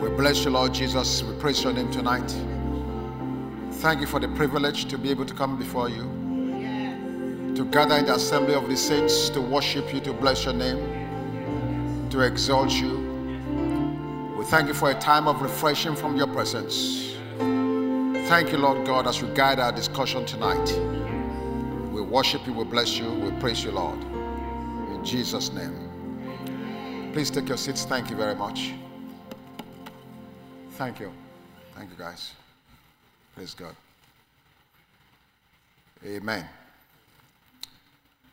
We bless you, Lord Jesus. We praise your name tonight. Thank you for the privilege to be able to come before you, to gather in the assembly of the saints, to worship you, to bless your name, to exalt you. We thank you for a time of refreshing from your presence. Thank you, Lord God, as we guide our discussion tonight. We worship you, we bless you, we praise you, Lord. In Jesus' name. Please take your seats. Thank you very much. Thank you. Thank you, guys. Praise God. Amen.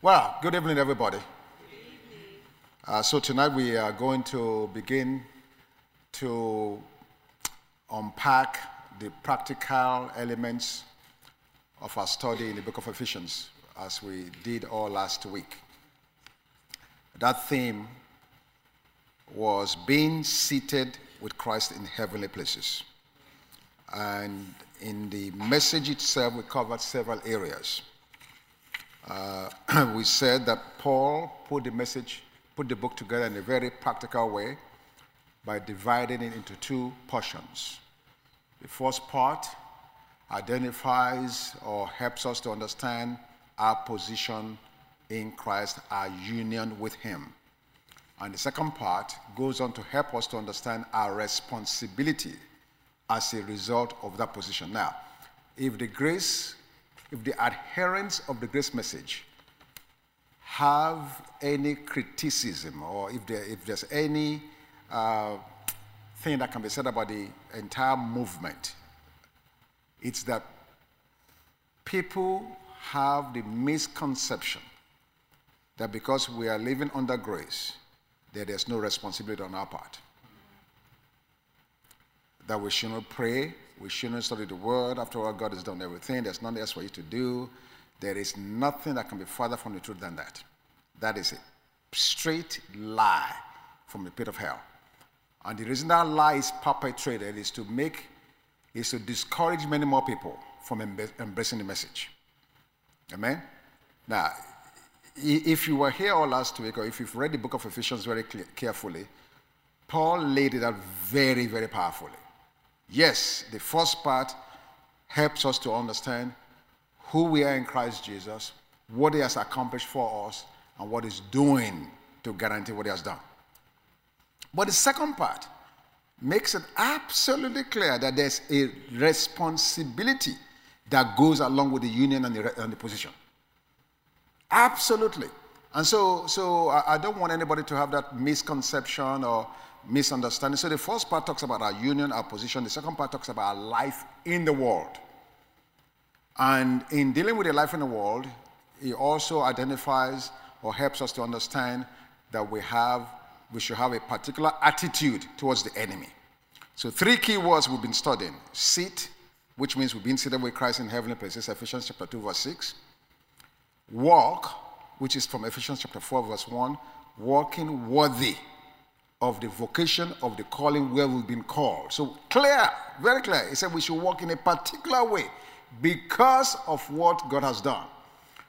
Well, good evening, everybody. Uh, so, tonight we are going to begin to unpack the practical elements of our study in the book of Ephesians as we did all last week. That theme was being seated with Christ in heavenly places. And in the message itself, we covered several areas. Uh, we said that Paul put the message, put the book together in a very practical way by dividing it into two portions. The first part identifies or helps us to understand our position in Christ, our union with Him. And the second part goes on to help us to understand our responsibility as a result of that position. Now, if the grace, if the adherents of the grace message have any criticism or if, there, if there's any uh, thing that can be said about the entire movement, it's that people have the misconception that because we are living under grace, that there's no responsibility on our part. That we shouldn't pray, we shouldn't study the word. After all, God has done everything. There's nothing else for you to do. There is nothing that can be further from the truth than that. That is a straight lie from the pit of hell. And the reason that lie is perpetrated is to make, is to discourage many more people from embracing the message. Amen? Now, if you were here all last week, or if you've read the book of Ephesians very carefully, Paul laid it out very, very powerfully. Yes, the first part helps us to understand who we are in Christ Jesus, what he has accomplished for us, and what he's doing to guarantee what he has done. But the second part makes it absolutely clear that there's a responsibility that goes along with the union and the, and the position. Absolutely. And so, so I, I don't want anybody to have that misconception or misunderstanding. So the first part talks about our union, our position. The second part talks about our life in the world. And in dealing with the life in the world, he also identifies or helps us to understand that we have we should have a particular attitude towards the enemy. So three key words we've been studying. Sit, which means we've been seated with Christ in heavenly places, Ephesians chapter 2, verse 6 walk, which is from Ephesians chapter 4, verse 1, walking worthy of the vocation of the calling where we've been called. So clear, very clear. He said we should walk in a particular way because of what God has done.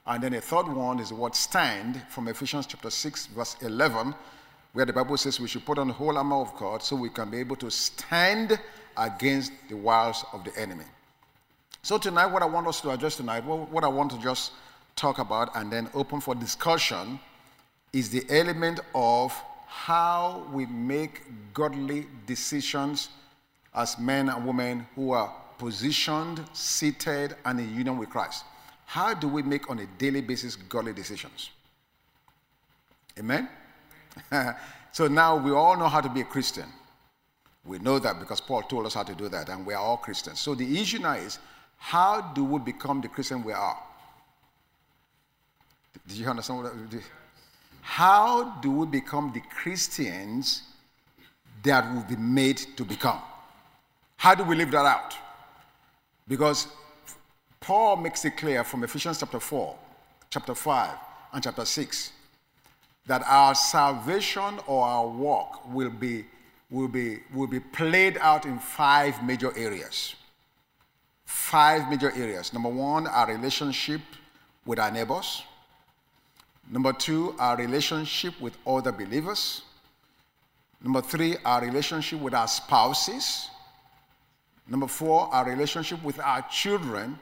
And then a third one is the word stand from Ephesians chapter 6, verse 11, where the Bible says we should put on the whole armor of God so we can be able to stand against the wiles of the enemy. So tonight, what I want us to address tonight, what I want to just talk about and then open for discussion is the element of how we make godly decisions as men and women who are positioned, seated, and in union with Christ. How do we make on a daily basis godly decisions? Amen? so now we all know how to be a Christian. We know that because Paul told us how to do that, and we are all Christians. So the issue now is how do we become the Christian we are? Did you understand what I? How do we become the Christians that we'll be made to become? How do we live that out? Because Paul makes it clear from Ephesians chapter 4, chapter 5, and chapter 6 that our salvation or our walk will be, will be, will be played out in five major areas. Five major areas. Number one, our relationship with our neighbors. Number two, our relationship with other believers. Number three, our relationship with our spouses. Number four, our relationship with our children.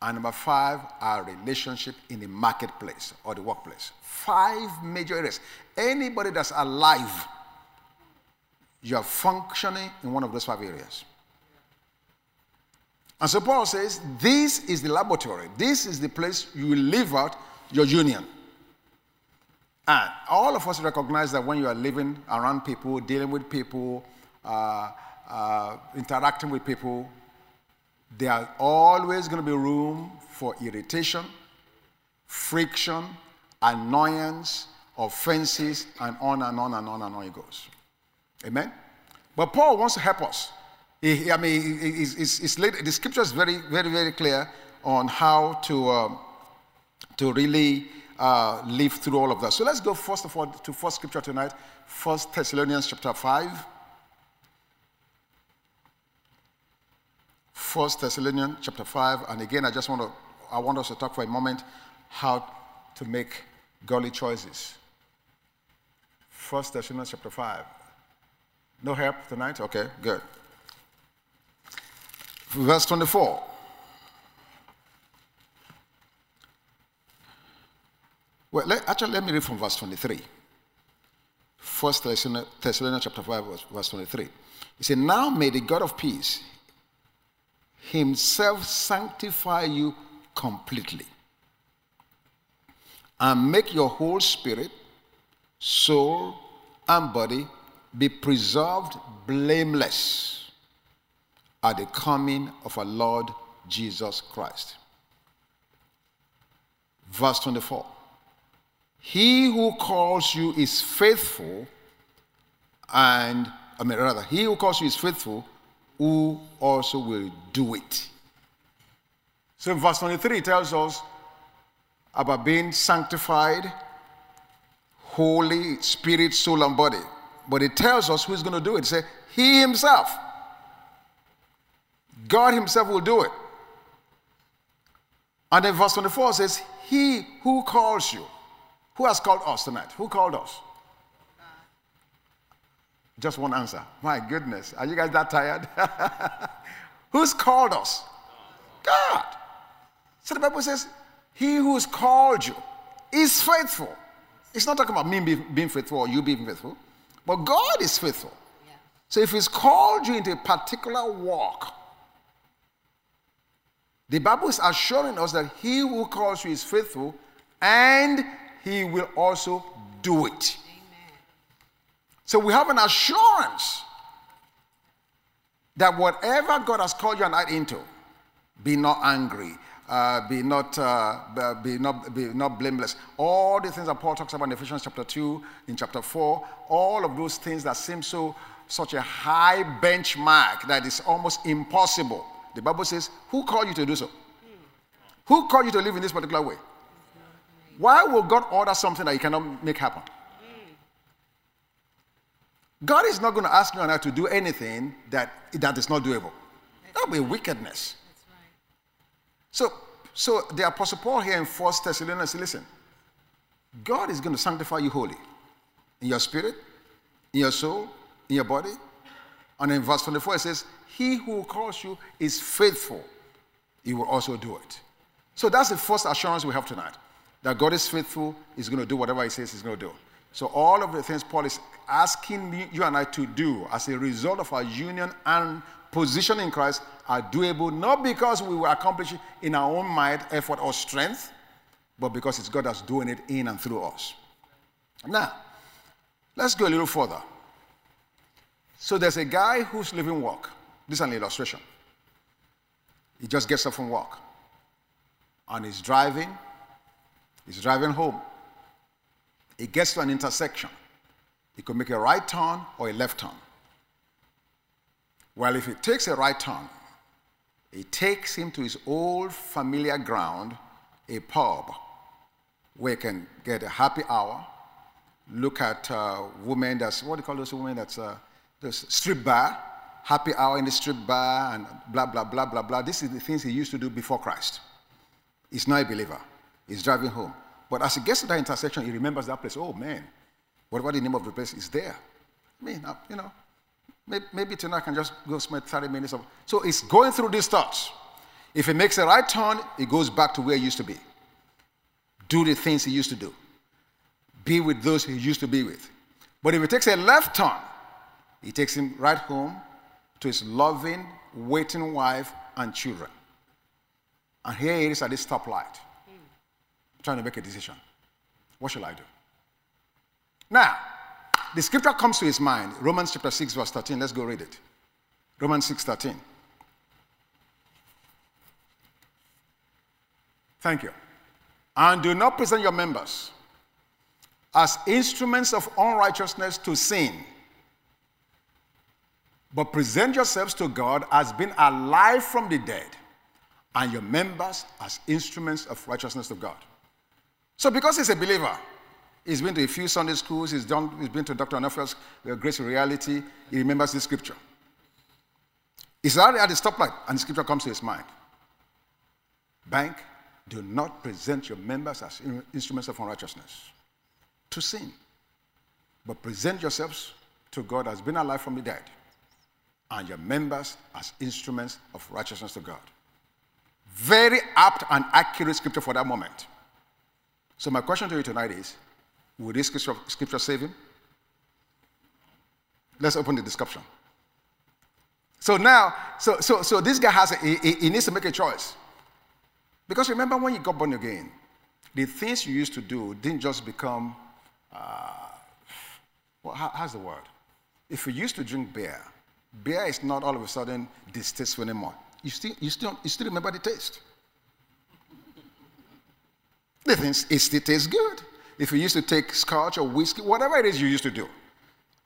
And number five, our relationship in the marketplace or the workplace. Five major areas. Anybody that's alive, you're functioning in one of those five areas. And so Paul says, This is the laboratory. This is the place you live out your union. And all of us recognize that when you are living around people, dealing with people, uh, uh, interacting with people, there are always going to be room for irritation, friction, annoyance, offenses, and on and on and on and on it goes. Amen? But Paul wants to help us. He, I mean, it's, it's, laid, the scripture is very, very, very clear on how to, um, to really uh, live through all of that. So let's go first of all to first scripture tonight, First Thessalonians chapter 5. First Thessalonians chapter 5. And again, I just want to I want us to talk for a moment how to make godly choices. First Thessalonians chapter 5. No help tonight? Okay, good. Verse 24. Well, let, actually, let me read from verse 23. First Thessalonians chapter 5, verse 23. He said, Now may the God of peace himself sanctify you completely and make your whole spirit, soul, and body be preserved blameless at the coming of our Lord Jesus Christ. Verse 24. He who calls you is faithful, and I mean, rather, he who calls you is faithful, who also will do it. So, in verse 23 it tells us about being sanctified, holy, spirit, soul, and body. But it tells us who's going to do it. It says, He Himself. God Himself will do it. And then verse 24 says, He who calls you. Who has called us tonight? Who called us? Just one answer. My goodness. Are you guys that tired? Who's called us? God. So the Bible says, He who's called you is faithful. It's not talking about me being faithful or you being faithful, but God is faithful. Yeah. So if He's called you into a particular walk, the Bible is assuring us that He who calls you is faithful and he will also do it. Amen. So we have an assurance that whatever God has called you and I into, be not angry, uh, be not uh, be not be not blameless. All the things that Paul talks about in Ephesians chapter two, in chapter four, all of those things that seem so such a high benchmark that is almost impossible. The Bible says, "Who called you to do so? Who called you to live in this particular way?" Why will God order something that you cannot make happen? God is not going to ask you and I to do anything that, that is not doable. That would be wickedness. So, so the Apostle Paul here in 1 Thessalonians, listen, God is going to sanctify you wholly in your spirit, in your soul, in your body. And in verse 24, it says, He who calls you is faithful, he will also do it. So that's the first assurance we have tonight that God is faithful, He's going to do whatever He says He's going to do. So, all of the things Paul is asking you and I to do as a result of our union and position in Christ are doable not because we will accomplish it in our own might, effort, or strength, but because it's God that's doing it in and through us. Now, let's go a little further. So, there's a guy who's leaving work. This is an illustration. He just gets up from work and he's driving He's driving home. He gets to an intersection. He could make a right turn or a left turn. Well, if he takes a right turn, it takes him to his old familiar ground, a pub, where he can get a happy hour, look at uh, women that's, what do you call those women that's, uh, strip bar, happy hour in the strip bar, and blah, blah, blah, blah, blah. This is the things he used to do before Christ. He's not a believer. He's driving home. But as he gets to that intersection, he remembers that place. Oh man, whatever the name of the place is there. I mean, uh, you know, maybe, maybe tonight I can just go spend 30 minutes of. So it's going through these thoughts. If it makes a right turn, it goes back to where it used to be. Do the things he used to do. Be with those he used to be with. But if it takes a left turn, he takes him right home to his loving, waiting wife and children. And here he is at this stoplight, trying to make a decision. What shall I do? Now, the scripture comes to his mind. Romans chapter 6, verse 13. Let's go read it. Romans 6 13. Thank you. And do not present your members as instruments of unrighteousness to sin, but present yourselves to God as being alive from the dead, and your members as instruments of righteousness of God. So, because he's a believer, he's been to a few Sunday schools, he's, done, he's been to Dr. Onofria's uh, Grace Reality, he remembers the scripture. He's already at the stoplight, and the scripture comes to his mind. Bank, do not present your members as instruments of unrighteousness to sin, but present yourselves to God as being alive from the dead, and your members as instruments of righteousness to God. Very apt and accurate scripture for that moment. So, my question to you tonight is Will this scripture, scripture save him? Let's open the discussion. So now, so, so, so this guy has, a, he, he needs to make a choice. Because remember when you got born again, the things you used to do didn't just become uh, well, how, how's the word? If you used to drink beer, beer is not all of a sudden distasteful anymore. You still, you still, you still remember the taste. The thing it tastes good. If you used to take scotch or whiskey, whatever it is you used to do,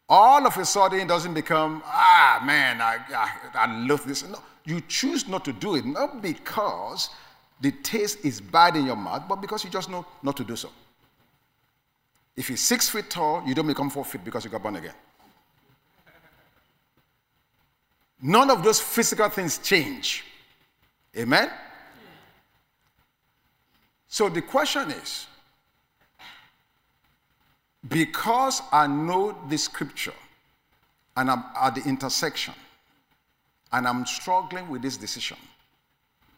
all of a sudden it doesn't become, ah, man, I, I, I love this. No, you choose not to do it, not because the taste is bad in your mouth, but because you just know not to do so. If you're six feet tall, you don't become four feet because you got born again. None of those physical things change. Amen? So the question is because I know the scripture and I'm at the intersection and I'm struggling with this decision.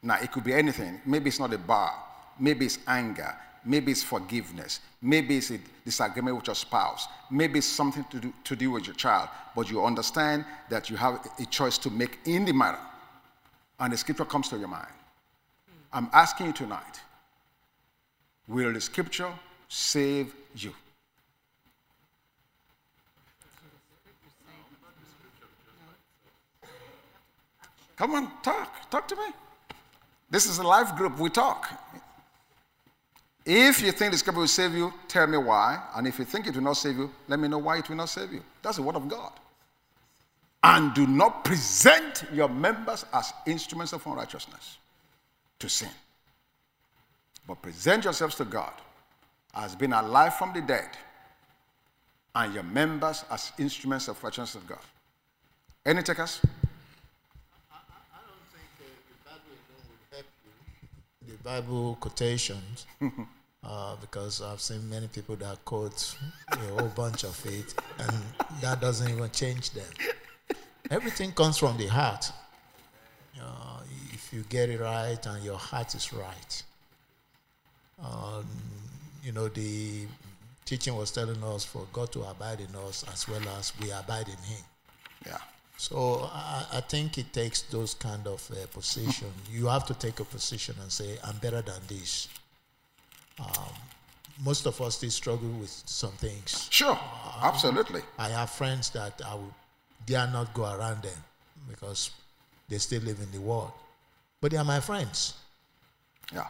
Now, it could be anything. Maybe it's not a bar, maybe it's anger, Maybe it's forgiveness. Maybe it's a disagreement with your spouse. Maybe it's something to do, to do with your child. But you understand that you have a choice to make in the matter. And the scripture comes to your mind. I'm asking you tonight will the scripture save you? Come on, talk. Talk to me. This is a life group. We talk. If you think the scripture will save you, tell me why. And if you think it will not save you, let me know why it will not save you. That's the word of God. And do not present your members as instruments of unrighteousness to sin. But present yourselves to God as being alive from the dead, and your members as instruments of righteousness of God. Any takers? I, I don't think the Bible will help you. The Bible quotations uh, because I've seen many people that quote a whole bunch of it, and that doesn't even change them. Everything comes from the heart. Uh, if you get it right and your heart is right, um, you know the teaching was telling us for God to abide in us as well as we abide in Him. Yeah. So I, I think it takes those kind of uh, position. you have to take a position and say, "I'm better than this." Um, most of us still struggle with some things. Sure, absolutely. I have friends that I would dare not go around them because they still live in the world. But they are my friends. Yeah.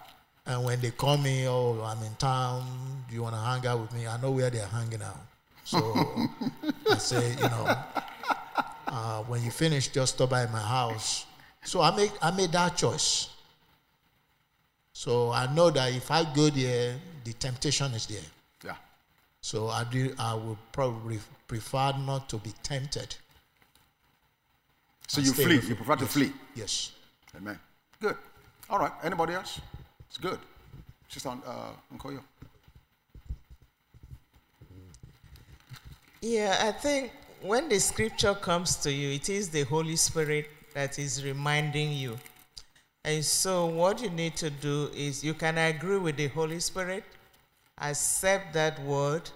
And when they call me, oh, I'm in town, do you want to hang out with me? I know where they're hanging out. So I say, you know, uh, when you finish, just stop by my house. So I made, I made that choice. So I know that if I go there, the temptation is there. Yeah. So I do. I would probably prefer not to be tempted. So you flee. You prefer yes. to flee. Yes. Amen. Good. All right. Anybody else? It's good. Sister uh, Nkoyo. Yeah, I think when the scripture comes to you, it is the Holy Spirit that is reminding you. And so, what you need to do is you can agree with the Holy Spirit, accept that word,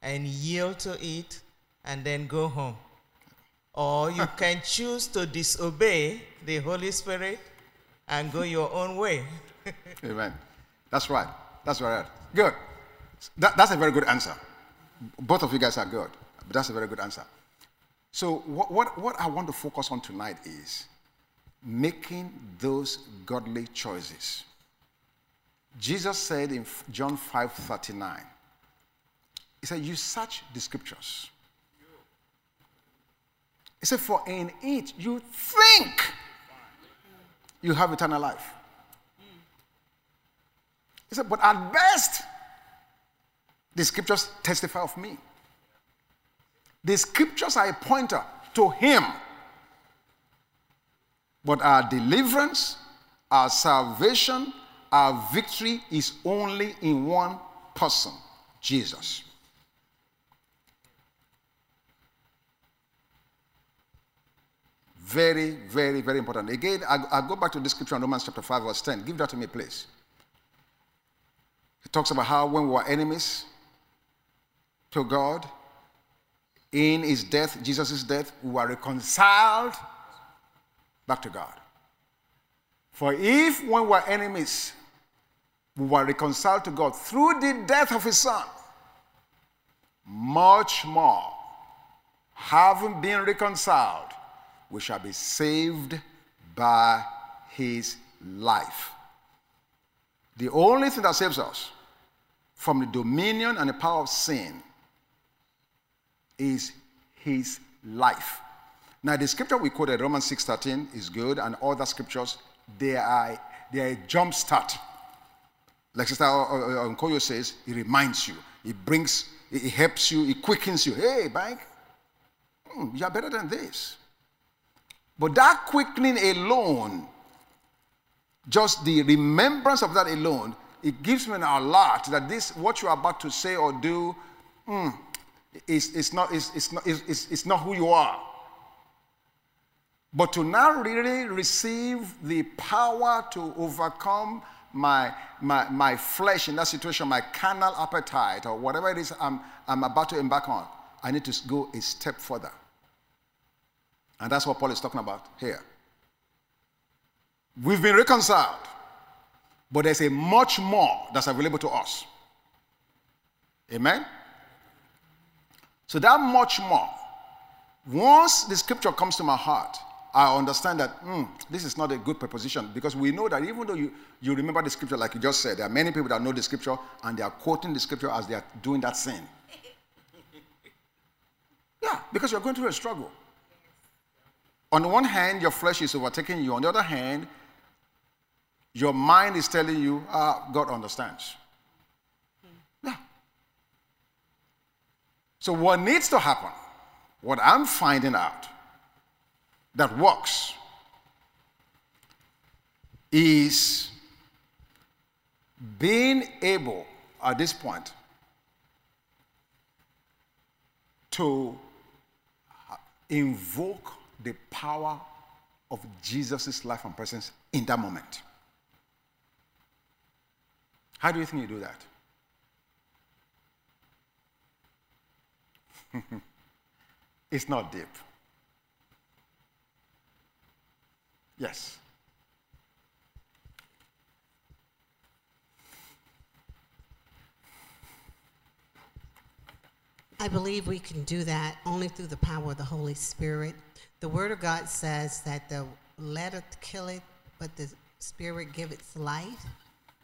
and yield to it, and then go home. Or you can choose to disobey the Holy Spirit and go your own way. Amen. That's right. That's right. Good. That, that's a very good answer. Both of you guys are good. But that's a very good answer. So, what, what, what I want to focus on tonight is making those godly choices. Jesus said in John 5 39, He said, You search the scriptures. He said, For in it you think you have eternal life. He said, But at best, the scriptures testify of me. The scriptures are a pointer to Him. But our deliverance, our salvation, our victory is only in one person Jesus. Very, very, very important. Again, I, I go back to the scripture in Romans chapter 5, verse 10. Give that to me, please. It talks about how when we were enemies to God, in his death, Jesus' death, we were reconciled back to God. For if when we were enemies, we were reconciled to God through the death of his son, much more, having been reconciled, we shall be saved by his life. The only thing that saves us from the dominion and the power of sin is his life. Now, the scripture we quoted, Romans 6.13, is good, and other scriptures, they are, they are a jump start. Like Sister Nkoyo says, it reminds you, it brings, it helps you, it quickens you. Hey, bank, hmm, you are better than this. But that quickening alone, just the remembrance of that alone, it gives me an alert that this, what you're about to say or do, mm, is, is, not, is, is, not, is, is not who you are. But to now really receive the power to overcome my, my, my flesh in that situation, my carnal appetite, or whatever it is I'm, I'm about to embark on, I need to go a step further. And that's what Paul is talking about here. We've been reconciled, but there's a much more that's available to us. Amen? So, that much more, once the scripture comes to my heart, I understand that mm, this is not a good preposition because we know that even though you, you remember the scripture, like you just said, there are many people that know the scripture and they are quoting the scripture as they are doing that sin. Yeah, because you're going through a struggle. On the one hand, your flesh is overtaking you. On the other hand, your mind is telling you, ah, God understands. Yeah. So, what needs to happen, what I'm finding out that works, is being able at this point to invoke the power of Jesus' life and presence in that moment. How do you think you do that? it's not deep. Yes. I believe we can do that only through the power of the Holy Spirit. The Word of God says that the letter kill it, but the Spirit give its life.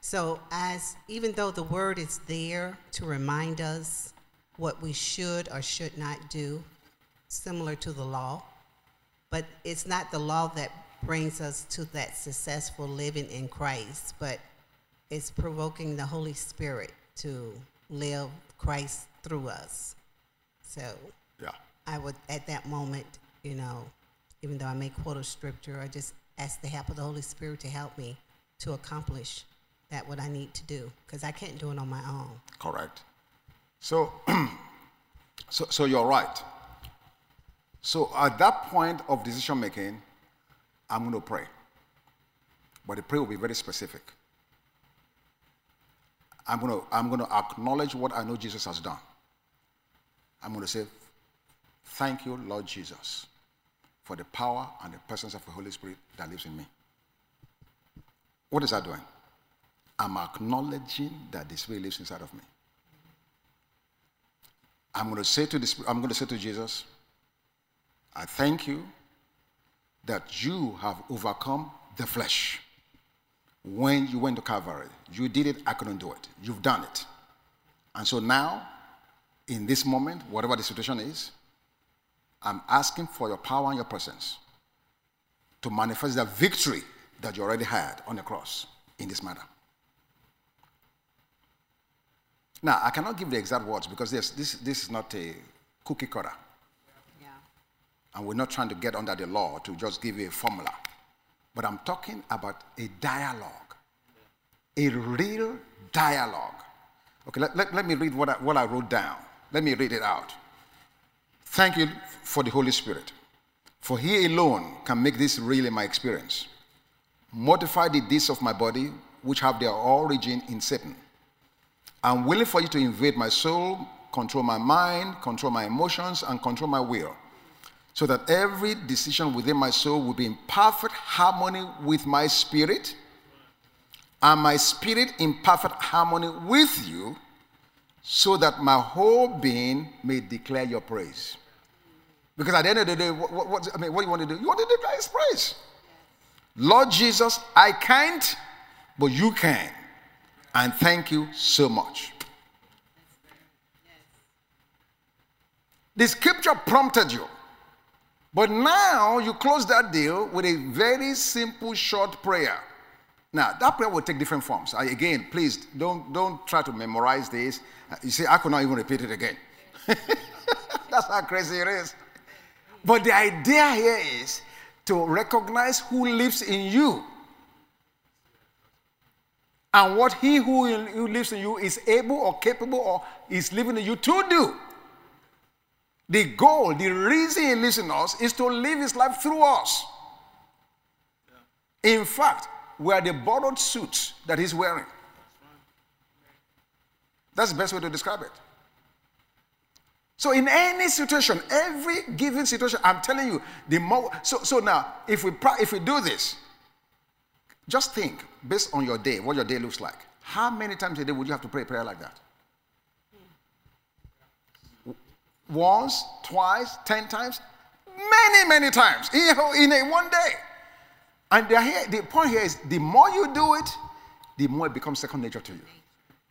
So, as even though the Word is there to remind us what we should or should not do, similar to the law, but it's not the law that brings us to that successful living in Christ, but it's provoking the Holy Spirit to live Christ through us. So Yeah. I would, at that moment, you know, even though I may quote a scripture, I just ask the help of the Holy Spirit to help me to accomplish that what I need to do, because I can't do it on my own. Correct. So, so, so you're right. So at that point of decision making, I'm going to pray. But the prayer will be very specific. I'm going to, I'm going to acknowledge what I know Jesus has done. I'm going to say, Thank you, Lord Jesus, for the power and the presence of the Holy Spirit that lives in me. What is that doing? I'm acknowledging that the Spirit lives inside of me. I'm going to say to this, I'm going to say to Jesus, I thank you that you have overcome the flesh. When you went to Calvary, you did it, I couldn't do it. You've done it. And so now, in this moment, whatever the situation is, I'm asking for your power and your presence to manifest the victory that you already had on the cross in this matter. Now, I cannot give the exact words because this, this, this is not a cookie cutter. Yeah. And we're not trying to get under the law to just give you a formula. But I'm talking about a dialogue, a real dialogue. Okay, let, let, let me read what I, what I wrote down. Let me read it out. Thank you for the Holy Spirit, for He alone can make this real in my experience. Mortify the deeds of my body, which have their origin in Satan. I'm willing for you to invade my soul, control my mind, control my emotions, and control my will, so that every decision within my soul will be in perfect harmony with my spirit, and my spirit in perfect harmony with you, so that my whole being may declare your praise. Because at the end of the day, what, what, what, I mean, what do you want to do? You want to declare His praise. Lord Jesus, I can't, but you can. And thank you so much. The scripture prompted you. But now you close that deal with a very simple, short prayer. Now, that prayer will take different forms. I, again, please don't, don't try to memorize this. Uh, you see, I could not even repeat it again. That's how crazy it is. But the idea here is to recognize who lives in you and what he who, who lives in you is able or capable or is living in you to do. The goal, the reason he lives in us is to live his life through us. In fact, we are the borrowed suits that he's wearing. That's the best way to describe it. So in any situation, every given situation, I'm telling you, the more so so now if we if we do this, just think based on your day, what your day looks like. How many times a day would you have to pray a prayer like that? Once, twice, ten times, many, many times in, a one day. And here, the point here is the more you do it, the more it becomes second nature to you.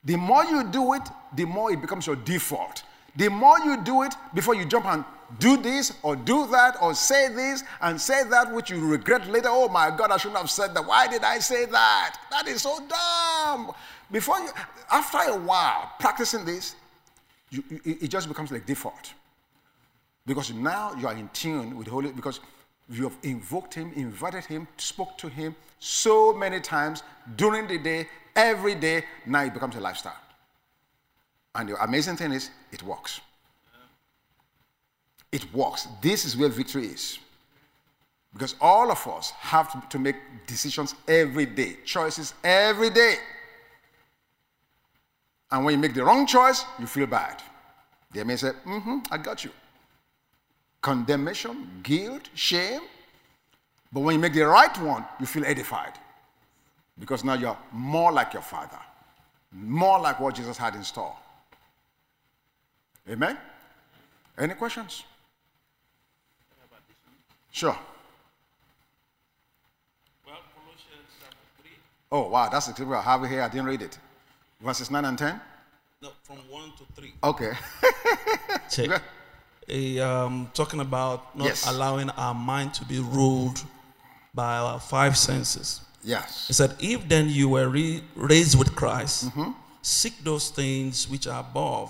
The more you do it, the more it becomes your default. The more you do it before you jump and do this or do that or say this and say that which you regret later. Oh my God, I shouldn't have said that. Why did I say that? That is so dumb. Before you, after a while practicing this, you, it just becomes like default. Because now you are in tune with the Holy, because you have invoked Him, invited Him, spoke to Him so many times during the day, every day. Now it becomes a lifestyle. And the amazing thing is, it works. It works. This is where victory is. Because all of us have to make decisions every day, choices every day. And when you make the wrong choice, you feel bad. They may say, mm hmm, I got you. Condemnation, guilt, shame. But when you make the right one, you feel edified. Because now you're more like your father, more like what Jesus had in store. Amen? Any questions? Sure. Well, Colossians chapter 3. Oh, wow, that's the scripture I have it here. I didn't read it. Verses 9 and 10? No, from 1 to 3. Okay. Check. A, um, talking about not Yes. allowing our mind to be ruled by our five senses. yes. He said, If then you were re- raised with Christ, seek those things which are above,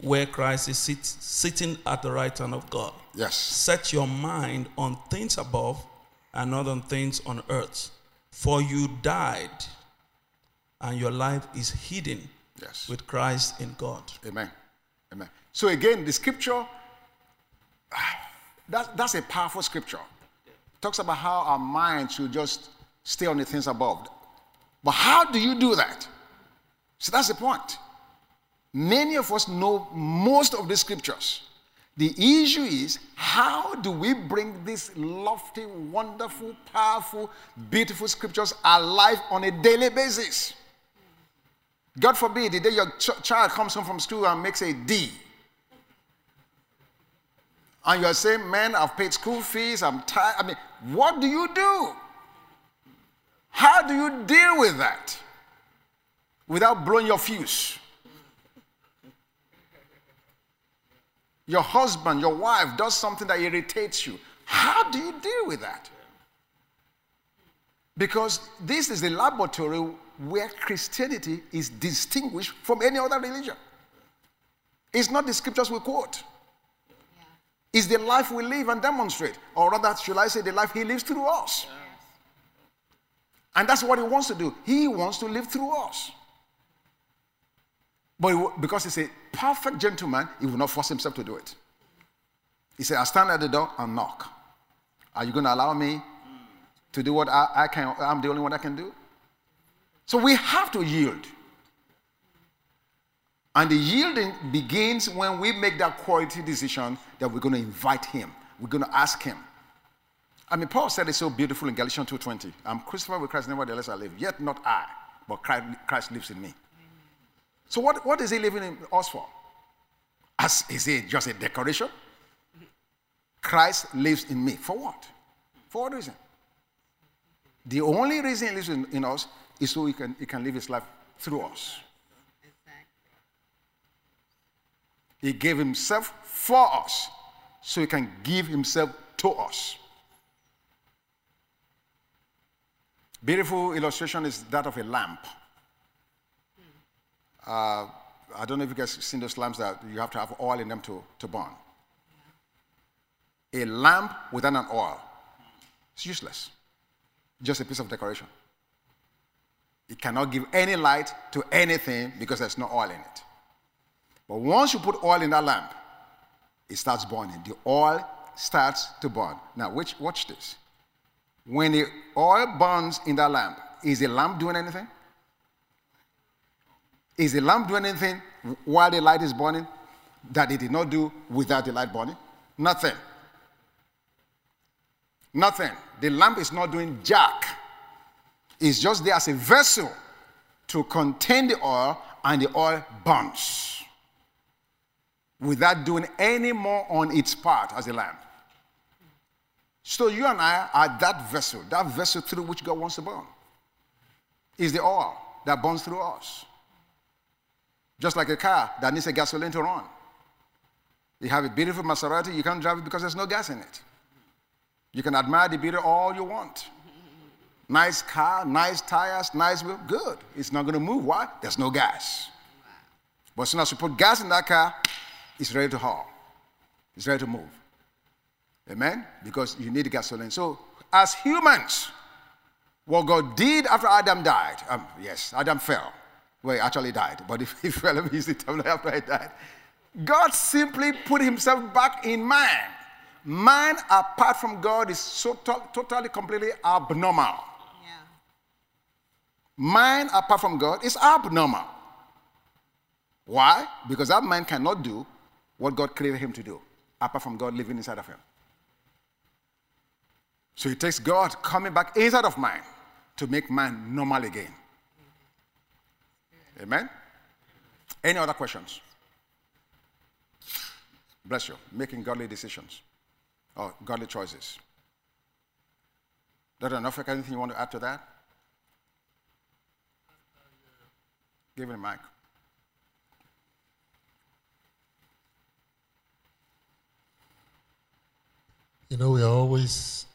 where Christ is sit- sitting at the right hand of God. Yes. Set your mind on things above and not on things on earth. For you died, and your life is hidden Yes. with Christ in God. Amen. Amen. So again, the scripture, That, that's a powerful scripture. Talks about how our mind should just stay on the things above. But how do you do that? So that's the point. Many of us know most of the scriptures. The issue is how do we bring these lofty, wonderful, powerful, beautiful scriptures alive on a daily basis? God forbid the day your ch- child comes home from school and makes a D. And you're saying, man, I've paid school fees, I'm tired. I mean, what do you do? How do you deal with that without blowing your fuse? Your husband, your wife does something that irritates you. How do you deal with that? Because this is the laboratory where Christianity is distinguished from any other religion. It's not the scriptures we quote. It's the life we live and demonstrate. Or rather, should I say, the life he lives through us. And that's what he wants to do. He wants to live through us. But because he's a perfect gentleman, he will not force himself to do it. He said, I stand at the door and knock. Are you going to allow me to do what I, I can? I'm the only one that can do. So we have to yield. And the yielding begins when we make that quality decision that we're going to invite him. We're going to ask him. I mean, Paul said it so beautiful in Galatians 2.20. I'm crucified with Christ, nevertheless I live. Yet not I, but Christ lives in me. So what, what is he living in us for? As, is it just a decoration? Christ lives in me. For what? For what reason? The only reason he lives in, in us is so he can, he can live his life through us. He gave himself for us so he can give himself to us. Beautiful illustration is that of a lamp. Uh, I don't know if you guys seen those lamps that you have to have oil in them to, to burn. A lamp without an oil, it's useless. Just a piece of decoration. It cannot give any light to anything because there's no oil in it. But once you put oil in that lamp, it starts burning. The oil starts to burn. Now, which, watch this. When the oil burns in that lamp, is the lamp doing anything? Is the lamp doing anything while the light is burning that it did not do without the light burning? Nothing. Nothing. The lamp is not doing jack. It's just there as a vessel to contain the oil, and the oil burns without doing any more on its part as a lamp. So you and I are that vessel, that vessel through which God wants to burn. Is the oil that burns through us. Just like a car that needs a gasoline to run. You have a beautiful Maserati, you can't drive it because there's no gas in it. You can admire the beauty all you want. Nice car, nice tires, nice wheel, good. It's not going to move. Why? There's no gas. But as soon as you put gas in that car, it's ready to haul. It's ready to move. Amen? Because you need gasoline. So, as humans, what God did after Adam died, um, yes, Adam fell. Well, he actually died, but if he fell, he's the time after he died. God simply put himself back in man. Man, apart from God, is so to- totally, completely abnormal. Yeah. Man, apart from God, is abnormal. Why? Because that man cannot do what God created him to do, apart from God living inside of him. So it takes God coming back inside of man to make man normal again. Amen? Any other questions? Bless you. Making godly decisions or godly choices. Dr. Norfolk, anything you want to add to that? Give me the mic. You know, we are always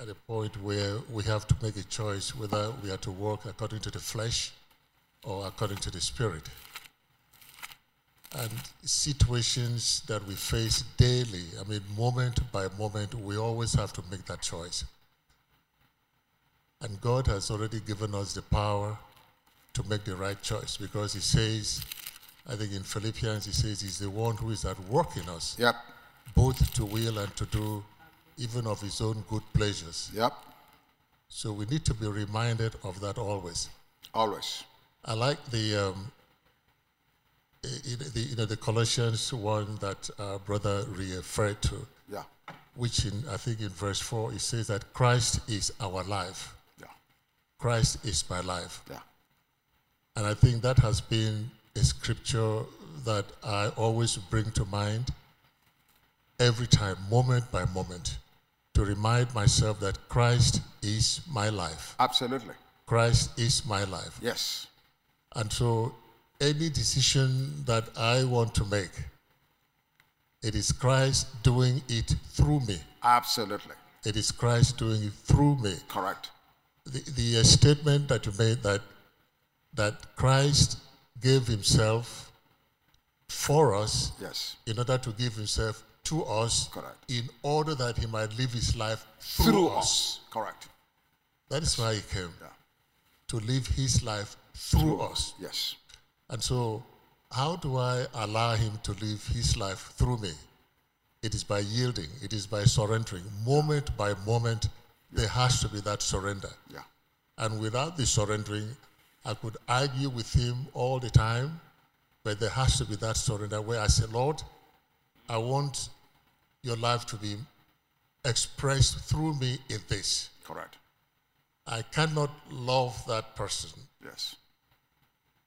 at a point where we have to make a choice whether we are to walk according to the flesh or according to the spirit. And situations that we face daily, I mean, moment by moment, we always have to make that choice. And God has already given us the power to make the right choice because He says, I think in Philippians, He says, He's the one who is at work in us. Yep both to will and to do, even of his own good pleasures. Yep. So we need to be reminded of that always. Always. I like the, um, i- the you know the Colossians one that brother referred to, Yeah. which in I think in verse four it says that Christ is our life. Yeah. Christ is my life, Yeah. and I think that has been a scripture that I always bring to mind every time, moment by moment, to remind myself that Christ is my life. Absolutely. Christ is my life. Yes. And so, any decision that I want to make, it is Christ doing it through me. Absolutely. It is Christ doing it through me. Correct. The, the uh, statement that you made that that Christ gave Himself for us Yes. in order to give Himself to us, Correct. in order that He might live His life through, Through us. us. Correct. That is why He came Yeah. to live His life through us. Yes. And so, how do I allow him to live his life through me? It is by yielding, it is by surrendering. Moment by moment, there has to be that surrender. Yeah. And without the surrendering, I could argue with him all the time, but there has to be that surrender where I say, Lord, I want your life to be expressed through me in this. Correct. I cannot love that person Yes.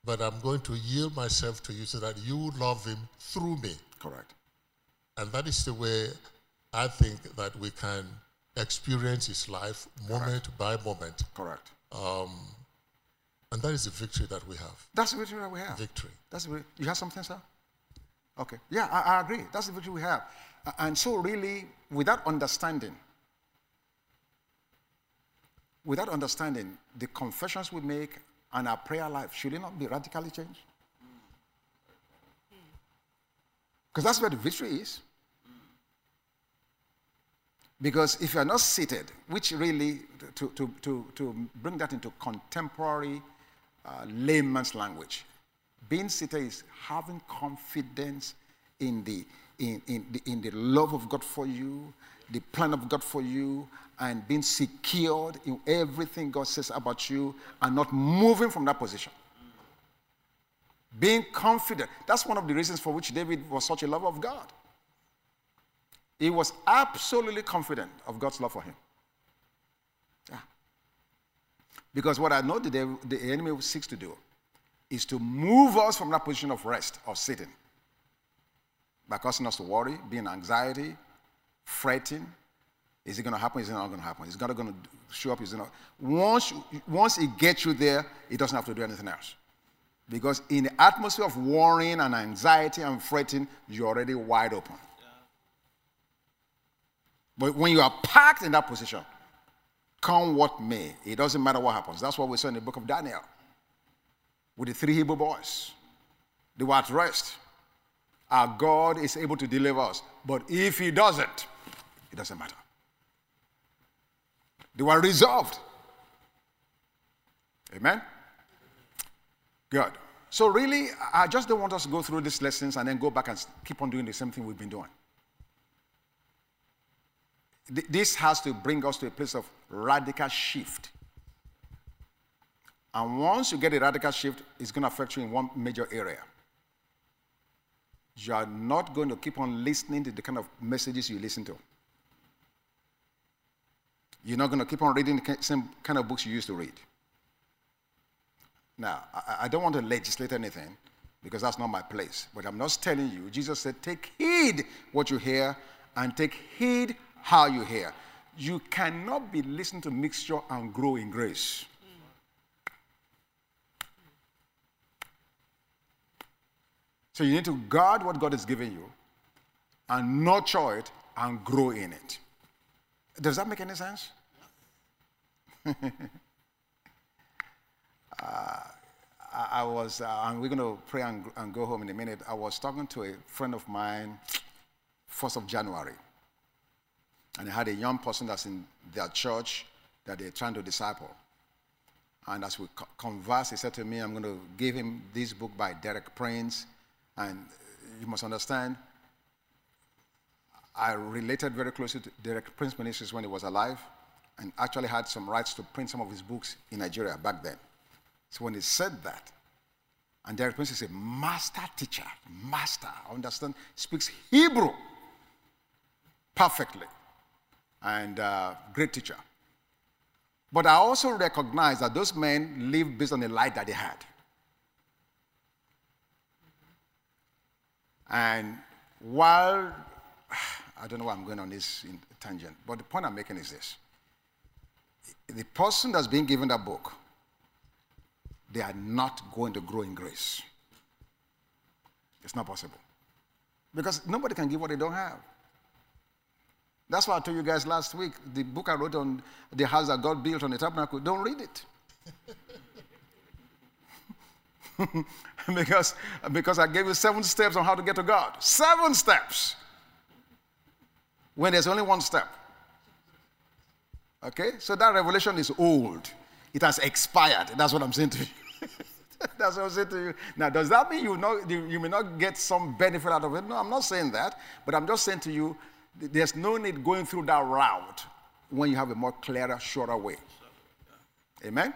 But I'm going to yield myself to you so that you love him through me. Correct. And that is the way I think that we can experience his life moment by moment. Correct. Um, and that is the victory that we have. That's the victory that we have. Victory. That's the, you have something, sir? Okay. Yeah, I, I agree. That's the victory we have. And so, really, without understanding, without understanding the confessions we make and our prayer life, should it not be radically changed? Because that's where the victory is. Because if you are not seated, which really, to, to, to, to bring that into contemporary uh, layman's language, being seated is having confidence in the, in, in, the, in the love of God for you, the plan of God for you, and being secured in everything God says about you, and not moving from that position. Being confident. That's one of the reasons for which David was such a lover of God. He was absolutely confident of God's love for him. Yeah. Because what I know the, the enemy seeks to do is to move us from that position of rest, of sitting, by causing us to worry, being anxiety, fretting. Is it going to happen? Is it not going to happen? Is God going to show up? Is it not? Once, once it gets you there, it doesn't have to do anything else. Because in the atmosphere of worrying and anxiety and fretting, you're already wide open. But when you are packed in that position, come what may, it doesn't matter what happens. That's what we saw in the book of Daniel with the three Hebrew boys. They were at rest. Our God is able to deliver us. But if He doesn't, it doesn't matter. They were resolved. Amen? Good. So, really, I just don't want us to go through these lessons and then go back and keep on doing the same thing we've been doing. This has to bring us to a place of radical shift. And once you get a radical shift, it's going to affect you in one major area. You are not going to keep on listening to the kind of messages you listen to. You're not going to keep on reading the same kind of books you used to read. Now, I, I don't want to legislate anything because that's not my place. But I'm just telling you, Jesus said, take heed what you hear and take heed how you hear. You cannot be listening to mixture and grow in grace. So you need to guard what God has given you and nurture it and grow in it. Does that make any sense? I, I was, uh, and we're going to pray and, and go home in a minute. I was talking to a friend of mine, 1st of January. And I had a young person that's in their church that they're trying to disciple. And as we co- conversed, he said to me, I'm going to give him this book by Derek Prince. And you must understand, I related very closely to Derek Prince Ministries when he was alive and actually had some rights to print some of his books in Nigeria back then. So when he said that, and Derek Prince is a master teacher, master, I understand, speaks Hebrew perfectly, and uh, great teacher. But I also recognize that those men lived based on the light that they had. And while, I don't know why I'm going on this tangent, but the point I'm making is this. The person that's being given that book, they are not going to grow in grace. It's not possible. Because nobody can give what they don't have. That's why I told you guys last week the book I wrote on the house that God built on the tabernacle, don't read it. because, because I gave you seven steps on how to get to God. Seven steps. When there's only one step. Okay? So that revelation is old. It has expired. That's what I'm saying to you. That's what I'm saying to you. Now, does that mean you, you, you may not get some benefit out of it? No, I'm not saying that. But I'm just saying to you, there's no need going through that route when you have a more clearer, shorter way. Amen?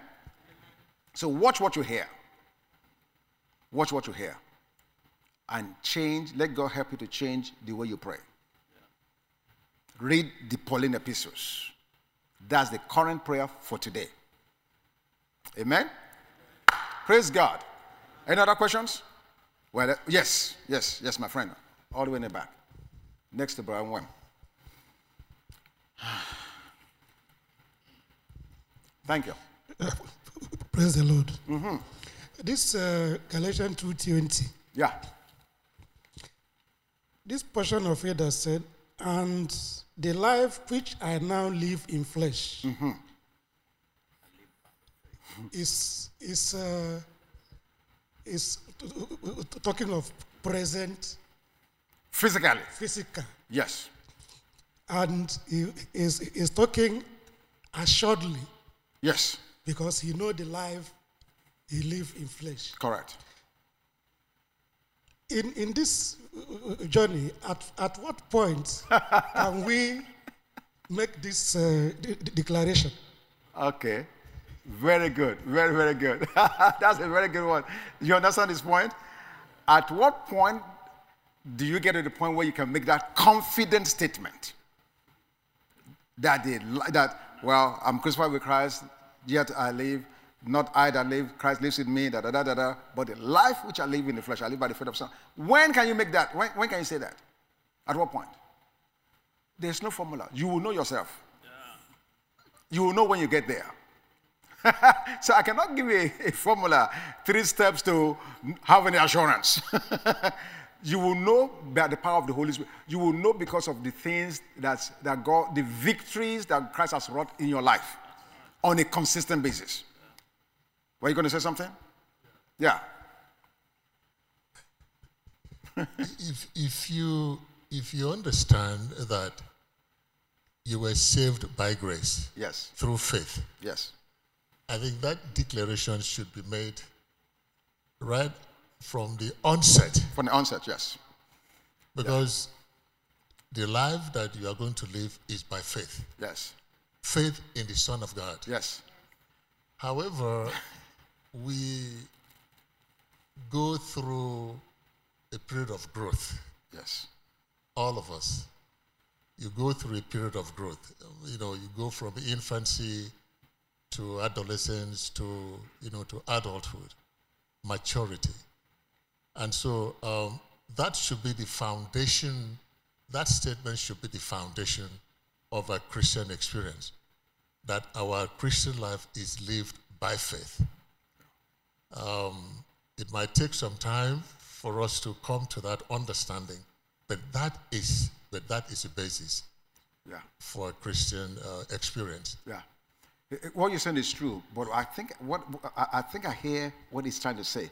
So watch what you hear. Watch what you hear. And change, let God help you to change the way you pray. Read the Pauline epistles. That's the current prayer for today. Amen? Praise God. Any other questions? Well, uh, yes, yes, yes, my friend. All the way in the back. Next to Brian Wem. Thank you. Praise the Lord. Mm-hmm. This uh, Galatians 2.20. Yeah. This portion of it has said, and the life which I now live in flesh mm-hmm. is, is, uh, is talking of present Physically. Physical. Yes. And he is, is talking assuredly. Yes. Because he know the life he live in flesh. Correct. In, in this journey, at, at what point can we make this uh, declaration? Okay. Very good. Very, very good. That's a very good one. You understand this point? At what point do you get to the point where you can make that confident statement that they, that well i'm crucified with christ yet i live not i that live christ lives in me da, da, da, da, da. but the life which i live in the flesh i live by the faith of son when can you make that when, when can you say that at what point there's no formula you will know yourself yeah. you will know when you get there so i cannot give you a, a formula three steps to have any assurance You will know by the power of the Holy Spirit. You will know because of the things that, that God, the victories that Christ has wrought in your life on a consistent basis. Were you going to say something? Yeah. if, if, you, if you understand that you were saved by grace, yes, through faith, yes, I think that declaration should be made right from the onset. From the onset, yes. Because yeah. the life that you are going to live is by faith. Yes. Faith in the Son of God. Yes. However, we go through a period of growth. Yes. All of us. You go through a period of growth. You know, you go from infancy to adolescence to, you know, to adulthood, maturity. And so um, that should be the foundation, that statement should be the foundation of a Christian experience. That our Christian life is lived by faith. Um, it might take some time for us to come to that understanding, but that is, but that is the basis yeah. for a Christian uh, experience. Yeah. What you're saying is true, but I think what I think I hear what he's trying to say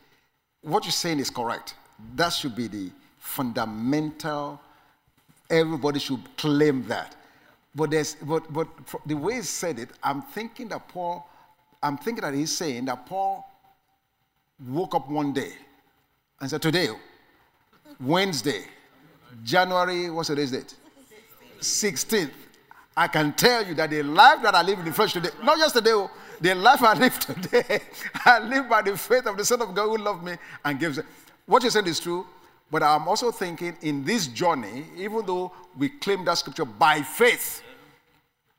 what you're saying is correct. That should be the fundamental, everybody should claim that. But, there's, but, but the way he said it, I'm thinking that Paul, I'm thinking that he's saying that Paul woke up one day and said, Today, Wednesday, January, what's today's date? 16th, I can tell you that the life that I live in the flesh today, not yesterday, oh, the life I live today, I live by the faith of the Son of God who loved me and gives. What you said is true, but I'm also thinking in this journey, even though we claim that scripture by faith,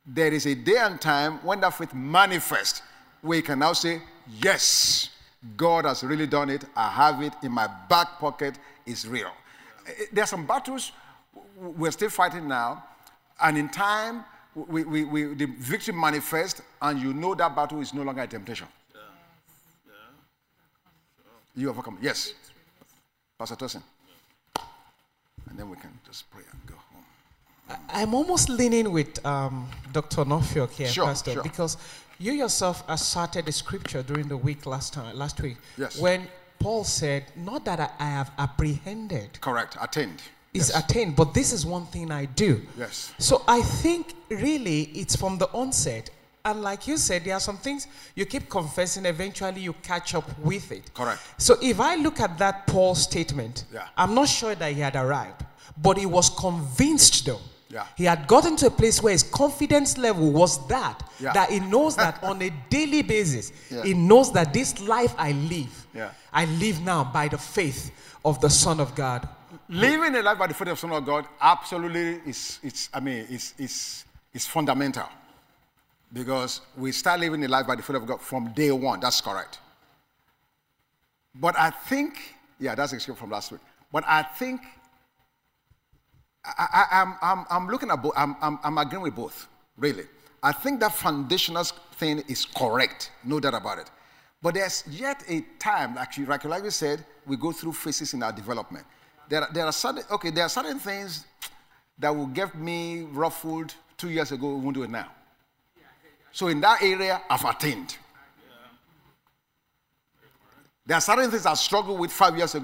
there is a day and time when that faith manifests, where you can now say, Yes, God has really done it. I have it in my back pocket. It's real. Eh, There are some battles we're still fighting now, and in time, we, we, we, the victory manifests, and you know that battle is no longer a temptation. You have overcome. Yes. Pastor Tosin. And then we can just pray and go home. I'm almost leaning with um, Dr. Norfolk here, Sure, Pastor, sure. because you yourself asserted the scripture during the week last time, last week, Yes. when Paul said, "Not that I, I have apprehended, Correct. Attend. is Yes. attained, but this is one thing I do." Yes. So I think really it's from the onset, and like you said, there are some things you keep confessing. Eventually, you catch up with it. Correct. So if I look at that Paul statement, Yeah. I'm not sure that he had arrived, but he was convinced though. Yeah. He had gotten to a place where his confidence level was that Yeah. that he knows that on a daily basis, Yeah. he knows that this life I live, Yeah. I live now by the faith of the Son of God. Living a life by the faith of the Son of God absolutely is, it's, I mean, it's, it's, it's fundamental. Because we start living a life by the faith of God from day one. That's correct. But I think, yeah, that's a script from last week. But I think I, I, I'm, I'm, I'm looking at both, I'm, I'm, I'm agreeing with both, really. I think that foundational thing is correct, no doubt about it. But there's yet a time, like, like we said, we go through phases in our development. There, there are certain, okay, there are certain things that will get me ruffled two years ago, we won't do it now. So in that area, I've attained. There are certain things I struggled with five years ago.